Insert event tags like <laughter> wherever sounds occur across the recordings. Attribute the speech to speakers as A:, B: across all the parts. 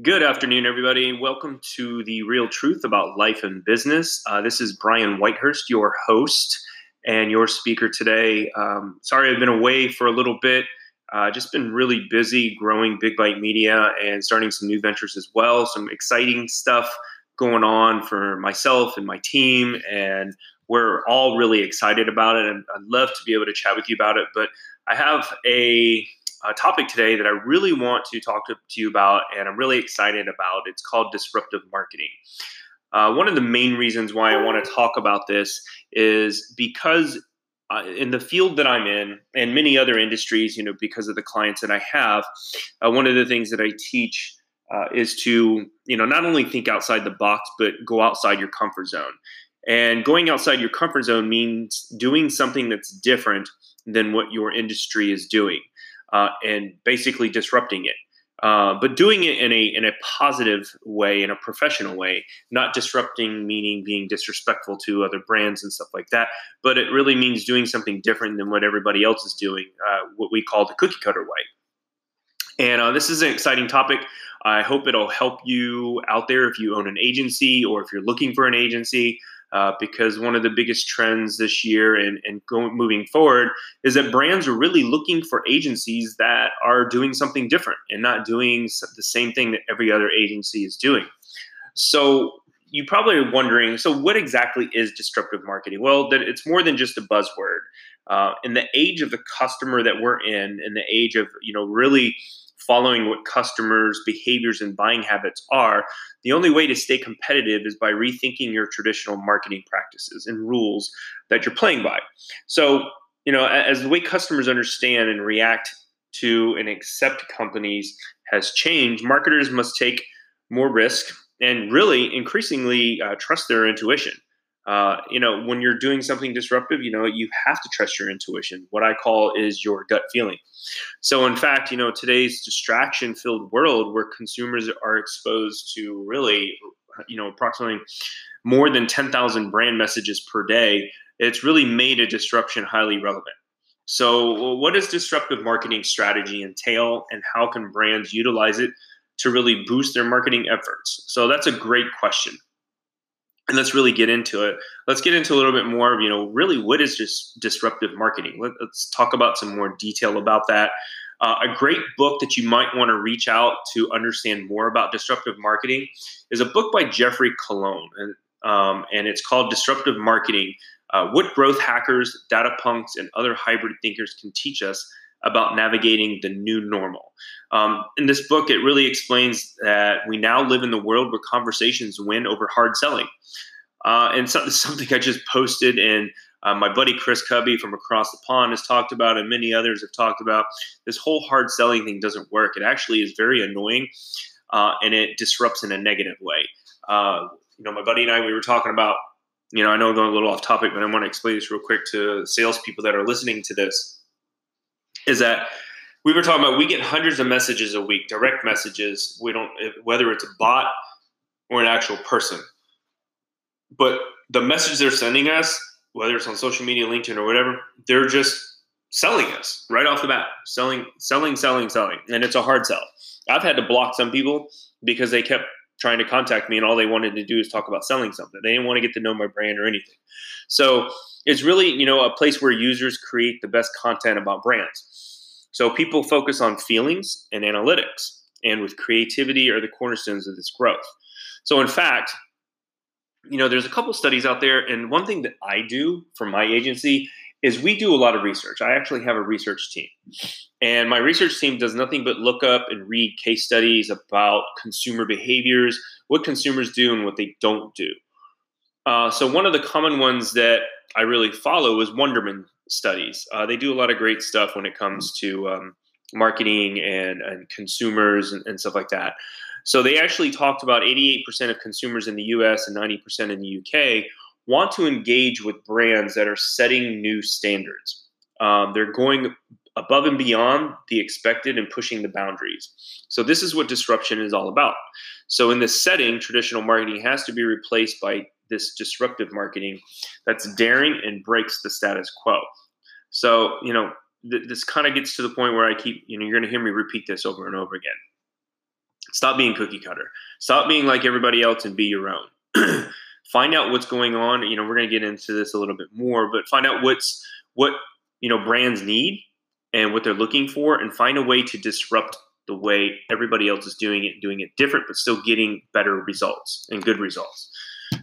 A: Good afternoon, everybody. Welcome to the Real Truth About Life and Business. Uh, this is Brian Whitehurst, your host and your speaker today. Um, sorry, I've been away for a little bit. Uh, just been really busy growing Big Bite Media and starting some new ventures as well. Some exciting stuff going on for myself and my team, and we're all really excited about it. And I'd love to be able to chat with you about it. But I have a a topic today that I really want to talk to, to, you about, and I'm really excited about. It's called disruptive marketing. Uh, one of the main reasons why I want to talk about this is because uh, in the field that I'm in, and many other industries, you know, because of the clients that I have, uh, one of the things that I teach uh, is to, you know, not only think outside the box, but go outside your comfort zone. And going outside your comfort zone means doing something that's different than what your industry is doing uh, and basically disrupting it. Uh, but doing it in a in a positive way, in a professional way, not disrupting meaning being disrespectful to other brands and stuff like that. But it really means doing something different than what everybody else is doing, uh, what we call the cookie cutter way. And uh, this is an exciting topic. I hope it'll help you out there if you own an agency or if you're looking for an agency uh, because one of the biggest trends this year and, and going moving forward is that brands are really looking for agencies that are doing something different and not doing the same thing that every other agency is doing. So you probably are wondering, so what exactly is disruptive marketing? Well, that it's more than just a buzzword. Uh, in the age of the customer that we're in, in the age of you know really following what customers' behaviors and buying habits are, the only way to stay competitive is by rethinking your traditional marketing practices and rules that you're playing by. So, you know, as the way customers understand and react to and accept companies has changed, marketers must take more risk and really increasingly uh, trust their intuition. Uh, you know, when you're doing something disruptive, you know, you have to trust your intuition. What I call is your gut feeling. So, in fact, you know, today's distraction filled world where consumers are exposed to really, you know, approximately more than 10,000 brand messages per day, it's really made a disruption highly relevant. So, what does disruptive marketing strategy entail, and how can brands utilize it to really boost their marketing efforts? So, that's a great question and let's really get into it. Let's get into a little bit more of, you know, really what is just disruptive marketing? Let, us talk about some more detail about that. Uh, a great book that you might want to reach out to understand more about disruptive marketing is a book by Geoffrey Colon, and, um, and it's called Disruptive Marketing uh, What Growth Hackers, Data Punks, and Other Hybrid Thinkers Can Teach Us about navigating the new normal. Um, in this book, it really explains that we now live in the world where conversations win over hard selling. Uh, and so, <laughs> something I just posted, and uh, my buddy Chris Cubby from across the pond has talked about, and many others have talked about. This whole hard selling thing doesn't work. It actually is very annoying, uh, and it disrupts in a negative way. Uh, you know, my buddy and I, we were talking about. You know, I know I'm going a little off topic, but I want to explain this real quick to salespeople that are listening to this is that we were talking about we get hundreds of messages a week, direct messages. We don't whether it's a bot or an actual person. But the message they're sending us, whether it's on social media, LinkedIn or whatever, they're just selling us right off the bat. Selling, selling, selling, selling. And it's a hard sell. I've had to block some people because they kept trying to contact me and all they wanted to do is talk about selling something. They didn't want to get to know my brand or anything. So it's really, you know, a place where users create the best content about brands. So people focus on feelings and analytics, and with creativity are the cornerstones of this growth. So in fact, you know, there's a couple studies out there, and one thing that I do for my agency is we do a lot of research. I actually have a research team. And my research team does nothing but look up and read case studies about consumer behaviors, what consumers do and what they don't do. Uh, so, one of the common ones that I really follow is Wunderman studies. Uh, they do a lot of great stuff when it comes to um, marketing and, and consumers and, and stuff like that. So, they actually talked about 88% of consumers in the US and 90% in the UK want to engage with brands that are setting new standards. Um, they're going above and beyond the expected and pushing the boundaries. So, this is what disruption is all about. So, in this setting, traditional marketing has to be replaced by this disruptive marketing that's daring and breaks the status quo. So, you know, th- this kind of gets to the point where I keep, you know, you're going to hear me repeat this over and over again. Stop being cookie cutter. Stop being like everybody else and be your own. <clears throat> find out what's going on. You know, we're going to get into this a little bit more, but find out what's what you know brands need and what they're looking for, and find a way to disrupt the way everybody else is doing it, doing it different, but still getting better results and good results.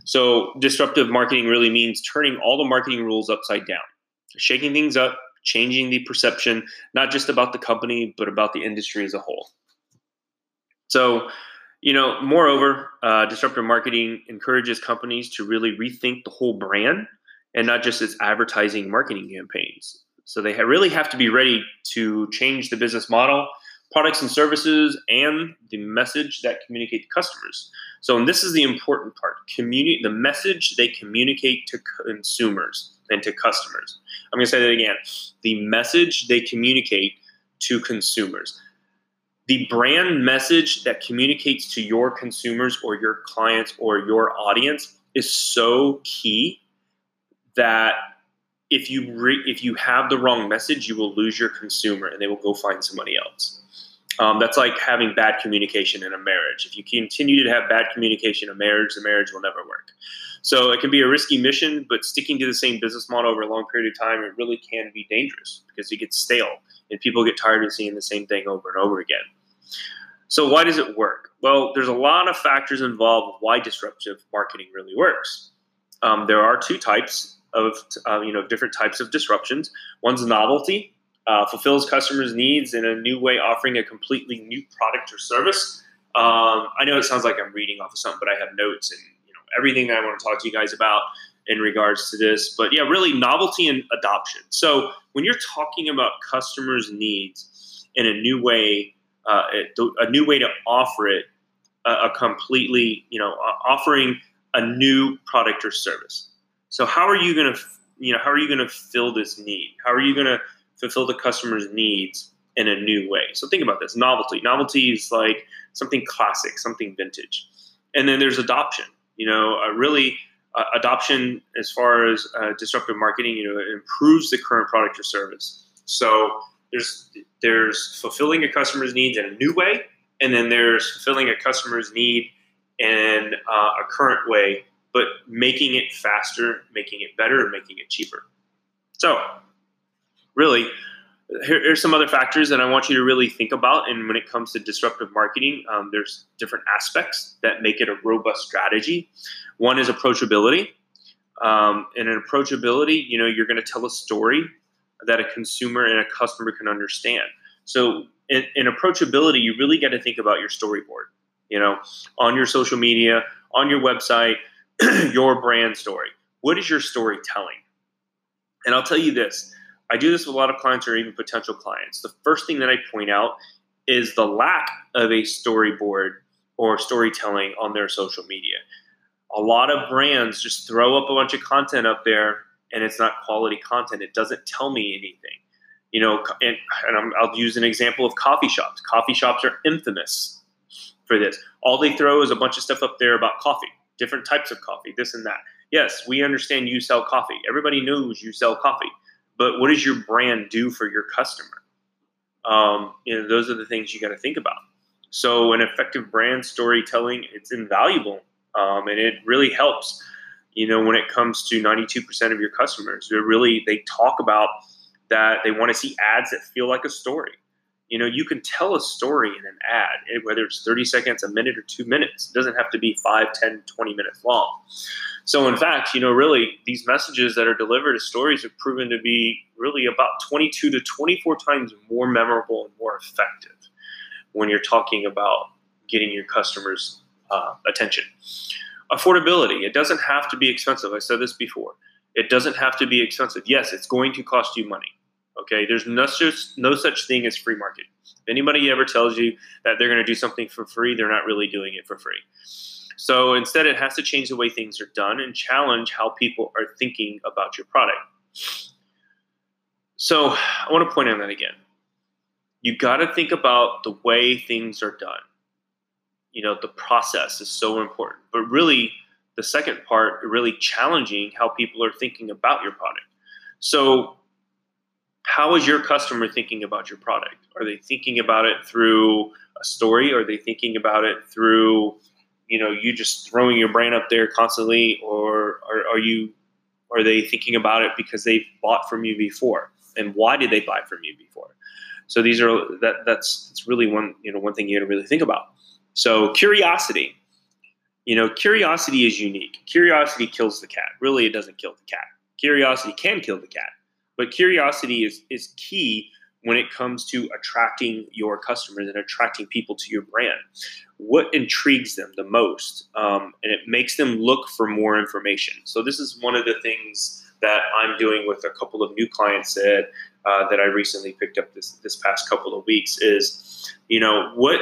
A: So, disruptive marketing really means turning all the marketing rules upside down, shaking things up, changing the perception, not just about the company, but about the industry as a whole. So, you know, moreover, uh, disruptive marketing encourages companies to really rethink the whole brand and not just its advertising marketing campaigns. So they really have to be ready to change the business model, products and services, and the message that communicate to customers. So, and this is the important part: communicate the message they communicate to consumers and to customers. I'm going to say that again: the message they communicate to consumers the brand message that communicates to your consumers or your clients or your audience is so key that if you re- if you have the wrong message, you will lose your consumer and they will go find somebody else. Um, that's like having bad communication in a marriage. If you continue to have bad communication in a marriage, the marriage will never work. So it can be a risky mission, but sticking to the same business model over a long period of time, it really can be dangerous because it gets stale and people get tired of seeing the same thing over and over again. So, why does it work? Well, there's a lot of factors involved why disruptive marketing really works. Um, there are two types of uh, you know different types of disruptions. One's novelty, uh, fulfills customers' needs in a new way, offering a completely new product or service. Um, I know it sounds like I'm reading off of something, but I have notes and everything that I want to talk to you guys about in regards to this. But yeah, really novelty and adoption. So when you're talking about customers' needs in a new way uh, a new way to offer it a, a completely, you know, offering a new product or service. So how are you going to, you know, how are you going to fill this need? How are you going to fulfill the customer's needs in a new way? So think about this: novelty. Novelty is like something classic, something vintage, and then there's adoption. You know, uh, really. Uh, adoption, as far as uh, disruptive marketing, you know, improves the current product or service. So there's there's fulfilling a customer's needs in a new way, and then there's fulfilling a customer's need in a current way, but making it faster, making it better, and making it cheaper. So, really, here, here's some other factors that I want you to really think about. And when it comes to disruptive marketing, um, there's different aspects that make it a robust strategy. One is approachability. Um, and an approachability, you know, you're going to tell a story that a consumer and a customer can understand. So in, in approachability, you really got to think about your storyboard. You know, on your social media, on your website, <clears throat> your brand story. What is your story telling? And I'll tell you this I do this with a lot of clients or even potential clients. The first thing that I point out is the lack of a storyboard or storytelling on their social media. A lot of brands just throw up a bunch of content up there and it's not quality content. It doesn't tell me anything. You know, and, and i will use an example of coffee shops. Coffee shops are infamous for this. All they throw is a bunch of stuff up there about coffee, different types of coffee, this and that. Yes, we understand you sell coffee. Everybody knows you sell coffee, but what does your brand do for your customer? Um, you know, those are the things you got to think about. So, an effective brand storytelling it's invaluable, um, and it really helps you know, when it comes to 92% of your customers, they really they talk about that they want to see ads that feel like a story. You know, you can tell a story in an ad, whether it's 30 seconds, a minute, or two minutes. It doesn't have to be 5, 10, 20 minutes long. So, in fact, you know, really, these messages that are delivered as stories have proven to be really about 22 to 24 times more memorable and more effective when you're talking about getting your customers' uh, attention. Affordability. It doesn't have to be expensive. I said this before. It doesn't have to be expensive. Yes, it's going to cost you money. Okay, there's no such, no such thing as free market. If anybody ever tells you that they're going to do something for free, they're not really doing it for free. So instead, it has to change the way things are done and challenge how people are thinking about your product. So I want to point out that again. You got to think about the way things are done you know the process is so important but really the second part really challenging how people are thinking about your product so how is your customer thinking about your product? Are they thinking about it through a story? Are they thinking about it through, you know, you just throwing your brand up there constantly, or are, are you, are they thinking about it because they've bought from you before, and why did they buy from you before? So these are that that's that's really one you know one thing you got to really think about. So curiosity, you know, curiosity is unique. Curiosity kills the cat. Really, it doesn't kill the cat. Curiosity can kill the cat, but curiosity is is key when it comes to attracting your customers and attracting people to your brand. What intrigues them the most, um, and it makes them look for more information. So this is one of the things that I'm doing with a couple of new clients that uh, that I recently picked up this this past couple of weeks is, you know, what,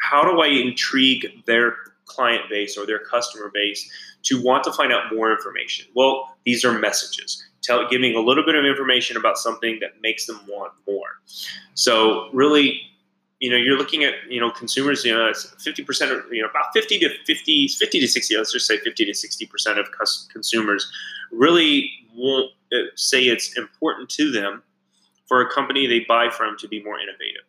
A: how do I intrigue their client base or their customer base to want to find out more information? Well, these are messages. Tell, giving a little bit of information about something that makes them want more. So really, you know, you're looking at, you know, consumers, you know, it's 50% of, you know, about 50 to 50, 50 to 60, let's just say 50 to 60% of consumers really won't uh, say it's important to them for a company they buy from to be more innovative.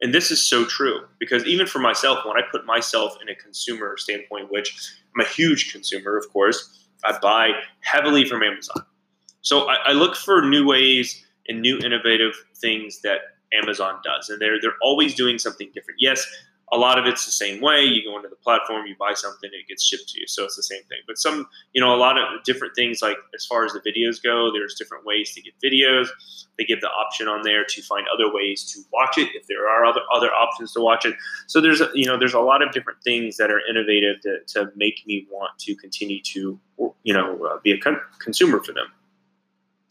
A: And this is so true because even for myself, when I put myself in a consumer standpoint, which I'm a huge consumer, of course, I buy heavily from Amazon. So I, I look for new ways and new innovative things that Amazon does, and they're they're always doing something different. Yes, a lot of it's the same way. You go into the platform, you buy something, it gets shipped to you. So it's the same thing. But some, you know, a lot of different things like as far as the videos go, there's different ways to get videos. They give the option on there to find other ways to watch it if there are other other options to watch it. So there's you know there's a lot of different things that are innovative to, to make me want to continue to you know uh, be a con- consumer for them.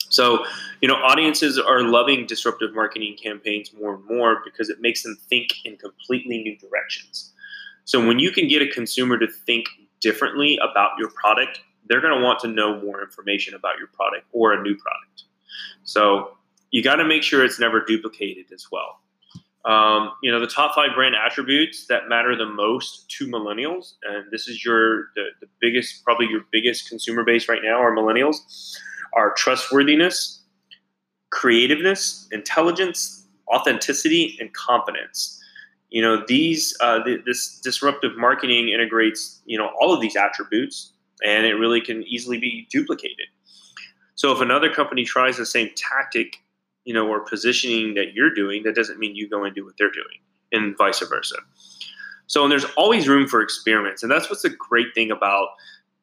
A: So, you know, audiences are loving disruptive marketing campaigns more and more because it makes them think in completely new directions. So, when you can get a consumer to think differently about your product, they're going to want to know more information about your product or a new product. So, you got to make sure it's never duplicated as well. Um, you know, the top five brand attributes that matter the most to millennials, and this is your the, the biggest, probably your biggest consumer base right now are millennials are trustworthiness, creativeness, intelligence, authenticity, and competence. You know, these uh, th- this disruptive marketing integrates you know all of these attributes, and it really can easily be duplicated. So if another company tries the same tactic, you know, or positioning that you're doing, that doesn't mean you go and do what they're doing, and vice versa. So, and there's always room for experiments, and that's what's the great thing about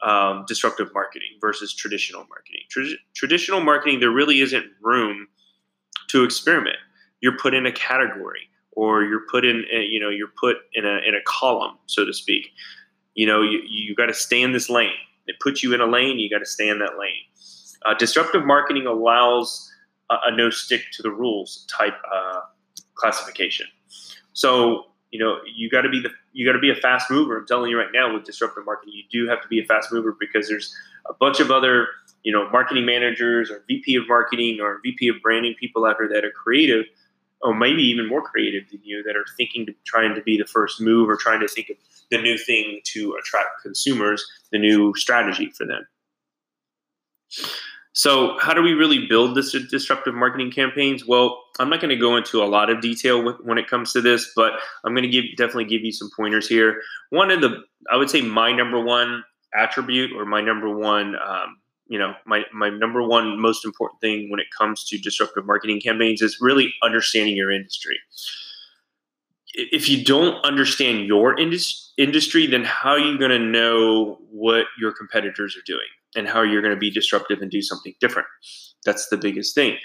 A: um, disruptive marketing versus traditional marketing. Tra- traditional marketing, there really isn't room to experiment. You're put in a category, or you're put in, a, you know, you're put in a in a column, so to speak. You know, you you got to stay in this lane. It puts you in a lane. You got to stay in that lane. Uh, disruptive marketing allows a, a, no stick to the rules type uh, classification. So you know you got to be the you got to be a fast mover. I'm telling you right now with disruptive marketing, you do have to be a fast mover because there's a bunch of other you know marketing managers or VP of marketing or VP of branding people out there that are creative or maybe even more creative than you that are thinking to trying to be the first move or trying to think of the new thing to attract consumers, the new strategy for them. So, how do we really build this disruptive marketing campaigns? Well, I'm not going to go into a lot of detail with, when it comes to this, but I'm going to give definitely give you some pointers here. One of the, I would say, my number one attribute or my number one, um, you know, my my number one most important thing when it comes to disruptive marketing campaigns is really understanding your industry. If you don't understand your indus- industry, then how are you going to know what your competitors are doing? And how you're going to be disruptive and do something different. That's the biggest thing.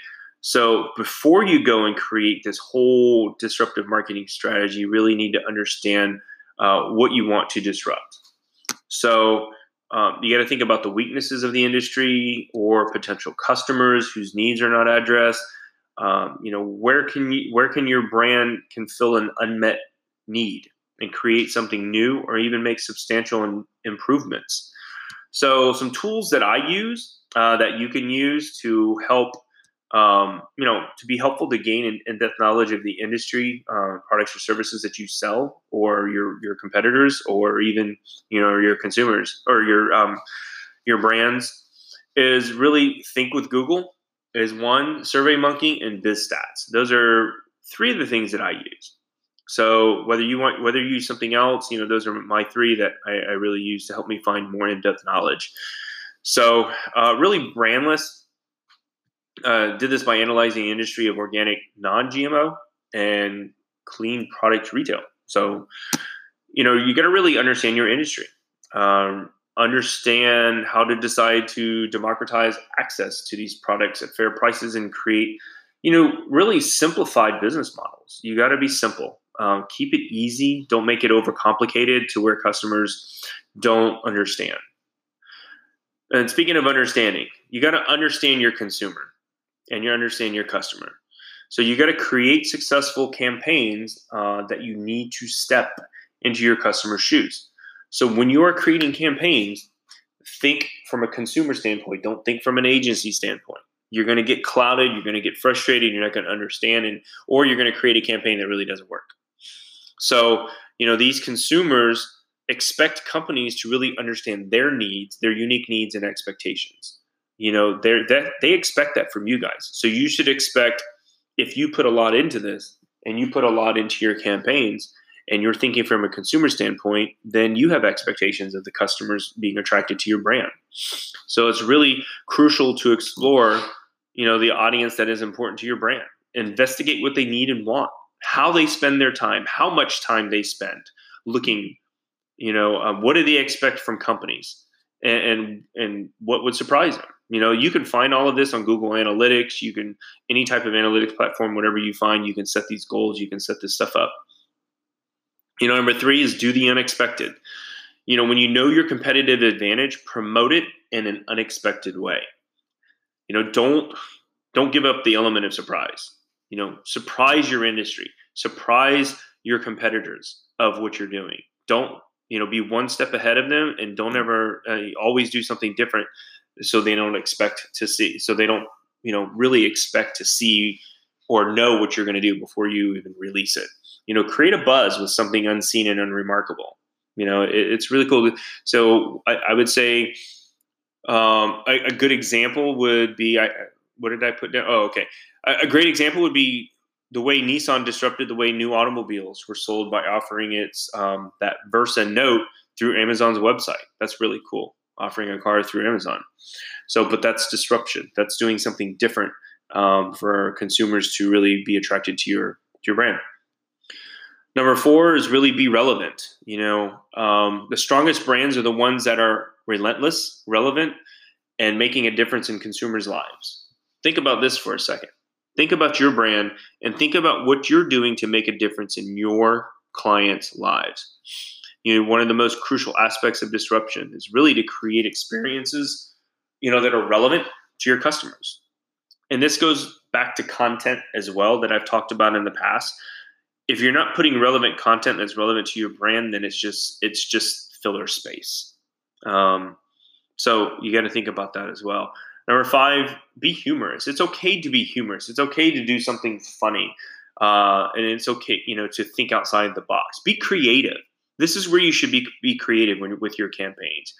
A: So before you go and create this whole disruptive marketing strategy, you really need to understand uh, what you want to disrupt. So um, you got to think about the weaknesses of the industry or potential customers whose needs are not addressed. Um, you know where can you where can your brand can fill an unmet need and create something new or even make substantial in, improvements. So, some tools that I use uh, that you can use to help, um, you know, to be helpful to gain in, in depth knowledge of the industry, uh, products or services that you sell, or your your competitors, or even you know your consumers or your um, your brands, is really think with Google. is one SurveyMonkey and BizStats. Those are three of the things that I use. So whether you want whether you use something else, you know, those are my three that I, I really use to help me find more in-depth knowledge. So uh, really, Brandless uh, did this by analyzing the industry of organic non-GMO and clean product retail. So you know, you got to really understand your industry. Um, understand how to decide to democratize access to these products at fair prices and create you know really simplified business models you got to be simple um, keep it easy don't make it overcomplicated to where customers don't understand and speaking of understanding you got to understand your consumer and you understand your customer so you got to create successful campaigns uh, that you need to step into your customer's shoes so when you are creating campaigns, think from a consumer standpoint. Don't think from an agency standpoint. You're going to get clouded. You're going to get frustrated. You're not going to understand, and or you're going to create a campaign that really doesn't work. So you know these consumers expect companies to really understand their needs, their unique needs and expectations. You know, they that they expect that from you guys. So you should expect if you put a lot into this and you put a lot into your campaigns, and you're thinking from a consumer standpoint, then you have expectations of the customers being attracted to your brand. So it's really crucial to explore, you know, the audience that is important to your brand. Investigate what they need and want, how they spend their time, how much time they spend looking, you know, um, what do they expect from companies, and, and and what would surprise them. You know, you can find all of this on Google Analytics. You can any type of analytics platform, whatever you find, you can set these goals. You can set this stuff up. You know, number three is do the unexpected. You know, when you know your competitive advantage, promote it in an unexpected way. You know, don't don't give up the element of surprise. You know, surprise your industry, surprise your competitors of what you're doing. Don't you know be one step ahead of them, and don't ever uh, always do something different so they don't expect to see. So they don't you know really expect to see or know what you're going to do before you even release it you know, create a buzz with something unseen and unremarkable. You know, it, it's really cool. So I, I would say um, a, a, good example would be I, what did I put down? Oh, okay. A, great example would be the way Nissan disrupted the way new automobiles were sold by offering its um, that Versa Note through Amazon's website. That's really cool. Offering a car through Amazon. So, but that's disruption. That's doing something different um, for consumers to really be attracted to your to your brand. Number four is really be relevant. You know, um, the strongest brands are the ones that are relentless, relevant, and making a difference in consumers' lives. Think about this for a second. Think about your brand and think about what you're doing to make a difference in your clients' lives. You know, one of the most crucial aspects of disruption is really to create experiences, you know, that are relevant to your customers. And this goes back to content as well that I've talked about in the past if you're not putting relevant content that's relevant to your brand, then it's just it's just filler space. Um, so you got to think about that as well. Number five, be humorous. It's okay to be humorous. It's okay to do something funny, uh, and it's okay, you know, to think outside the box. Be creative. This is where you should be be creative when, with your campaigns,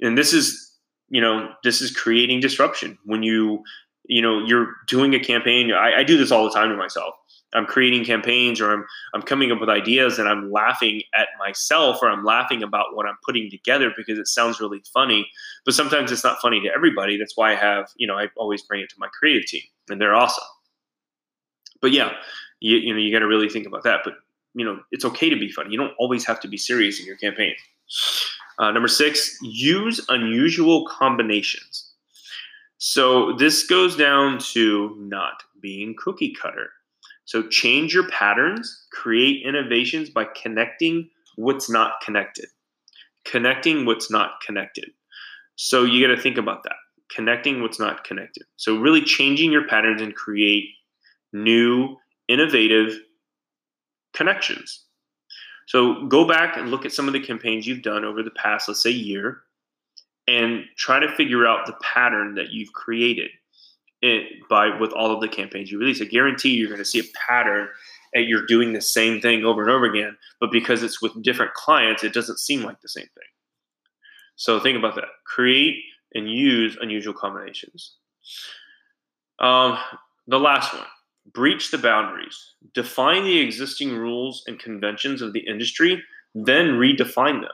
A: and this is, you know, this is creating disruption when you, you know, you're doing a campaign. I, I do this all the time to myself I'm creating campaigns or I'm I'm coming up with ideas and I'm laughing at myself or I'm laughing about what I'm putting together because it sounds really funny. But sometimes it's not funny to everybody. That's why I have, you know, I always bring it to my creative team and they're awesome. But yeah, you, you know, you got to really think about that. But you know, it's okay to be funny. You don't always have to be serious in your campaign. Uh, number six, use unusual combinations. So this goes down to not being cookie cutter. So change your patterns, create innovations by connecting what's not connected. Connecting what's not connected. So you got to think about that. Connecting what's not connected. So really changing your patterns and create new, innovative connections. So go back and look at some of the campaigns you've done over the past, let's say, year, and try to figure out the pattern that you've created it, by with all of the campaigns you release. I guarantee you're going to see a pattern and you're doing the same thing over and over again, but because it's with different clients, it doesn't seem like the same thing. So think about that. Create and use unusual combinations. Um, the last one breach the boundaries, define the existing rules and conventions of the industry, then redefine them.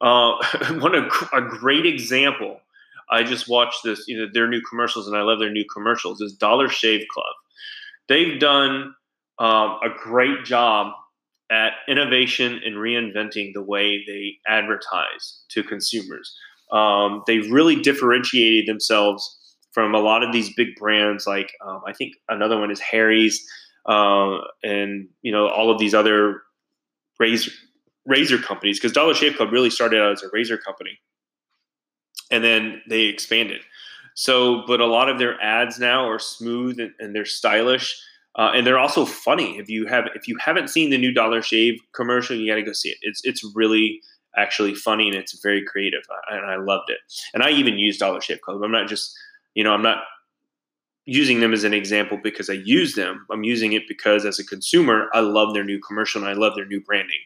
A: Uh, <laughs> one a, a great example. I just watched this, you know, their new commercials, and I love their new commercials. Is Dollar Shave Club. They've done um, a great job at innovation and reinventing the way they advertise to consumers. Um, they've really differentiated themselves from a lot of these big brands. Like um, I think another one is Harry's, uh, and you know all of these other razor razor companies. Because Dollar Shave Club really started out as a razor company, and then they expanded. So, but a lot of their ads now are smooth and, and they're stylish. Uh, and they're also funny. If you have if you haven't seen the new Dollar Shave commercial, you got to go see it. It's it's really actually funny and it's very creative, and I loved it. And I even use Dollar Shave Club. I'm not just you know I'm not using them as an example because I use them. I'm using it because as a consumer, I love their new commercial and I love their new branding.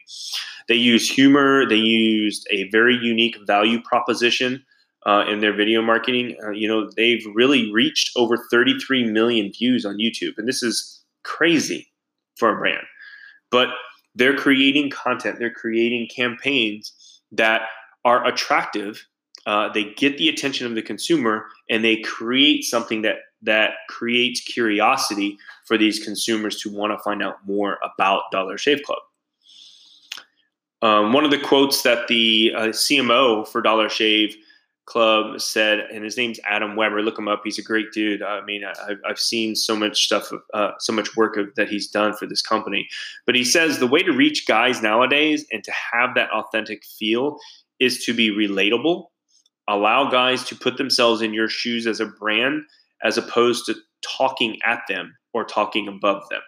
A: They use humor. They used a very unique value proposition. Uh, in their video marketing, uh, you know, they've really reached over 33 million views on YouTube. And this is crazy for a brand. But they're creating content, they're creating campaigns that are attractive. Uh, they get the attention of the consumer, and they create something that that creates curiosity for these consumers to want to find out more about Dollar Shave Club. Um, one of the quotes that the uh, CMO for Dollar Shave Club said, and his name's Adam Weber. Look him up. He's a great dude. I mean, I, have seen so much stuff, uh, so much work of, that he's done for this company. But he says the way to reach guys nowadays and to have that authentic feel is to be relatable. Allow guys to put themselves in your shoes as a brand, as opposed to talking at them or talking above them.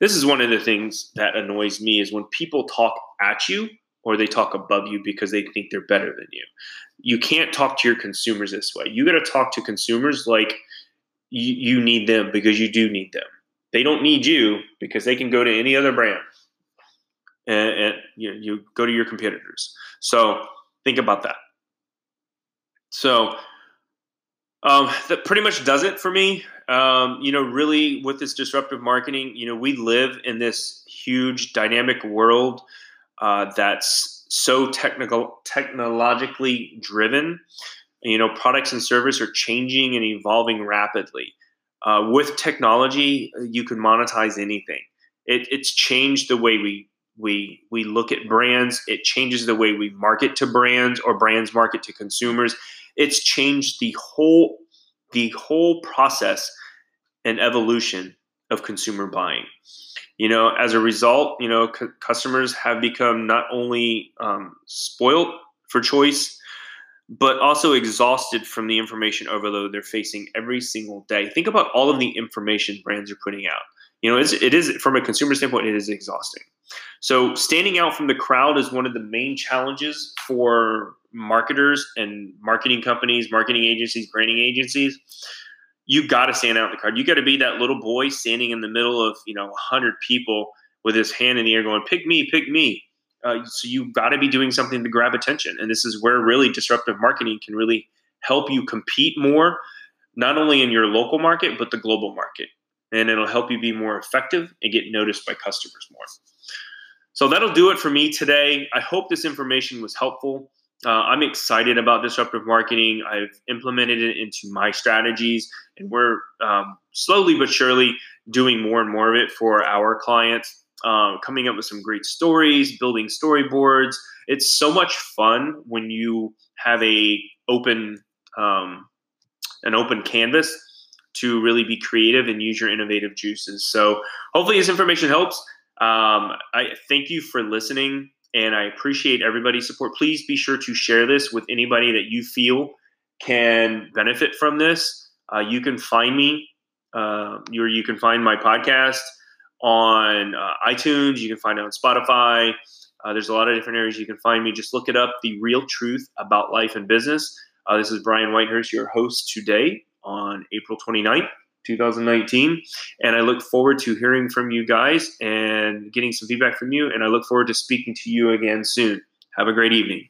A: This is one of the things that annoys me is when people talk at you or they talk above you because they think they're better than you. You can't talk to your consumers this way. You got to talk to consumers like you, you need them because you do need them. They don't need you because they can go to any other brand and, and you, know, you go to your competitors. So think about that. So um, that pretty much does it for me. Um, you know, really with this disruptive marketing, you know, we live in this huge dynamic world uh, that's so technical, technologically driven. You know, products and service are changing and evolving rapidly. Uh, with technology, you can monetize anything. It, it's changed the way we we we look at brands. It changes the way we market to brands or brands market to consumers. It's changed the whole the whole process and evolution of consumer buying. You know as a result you know c- customers have become not only um, spoiled for choice but also exhausted from the information overload they're facing every single day. Think about all of the information brands are putting out. You know it's, it is from a consumer standpoint it is exhausting. So standing out from the crowd is one of the main challenges for marketers and marketing companies marketing agencies branding agencies you got to stand out in the crowd. You got to be that little boy standing in the middle of you know hundred people with his hand in the air, going "Pick me, pick me." Uh, so you got to be doing something to grab attention, and this is where really disruptive marketing can really help you compete more, not only in your local market but the global market, and it'll help you be more effective and get noticed by customers more. So that'll do it for me today. I hope this information was helpful. Uh, I'm excited about disruptive marketing. I've implemented it into my strategies, and we're um, slowly but surely doing more and more of it for our clients. Um, coming up with some great stories, building storyboards. It's so much fun when you have a open um, an open canvas to really be creative and use your innovative juices. So hopefully this information helps. Um, I thank you for listening and I appreciate everybody's support. Please be sure to share this with anybody that you feel can benefit from this. Uh, you can find me, uh, you, you can find my podcast on uh, iTunes, you can find it on Spotify. Uh, there's a lot of different areas you can find me. Just look it up The Real Truth About Life and Business. Uh, this is Brian Whitehurst, your host today on April 29th. 2019. And I look forward to hearing from you guys and getting some feedback from you. And I look forward to speaking to you again soon. Have a great evening.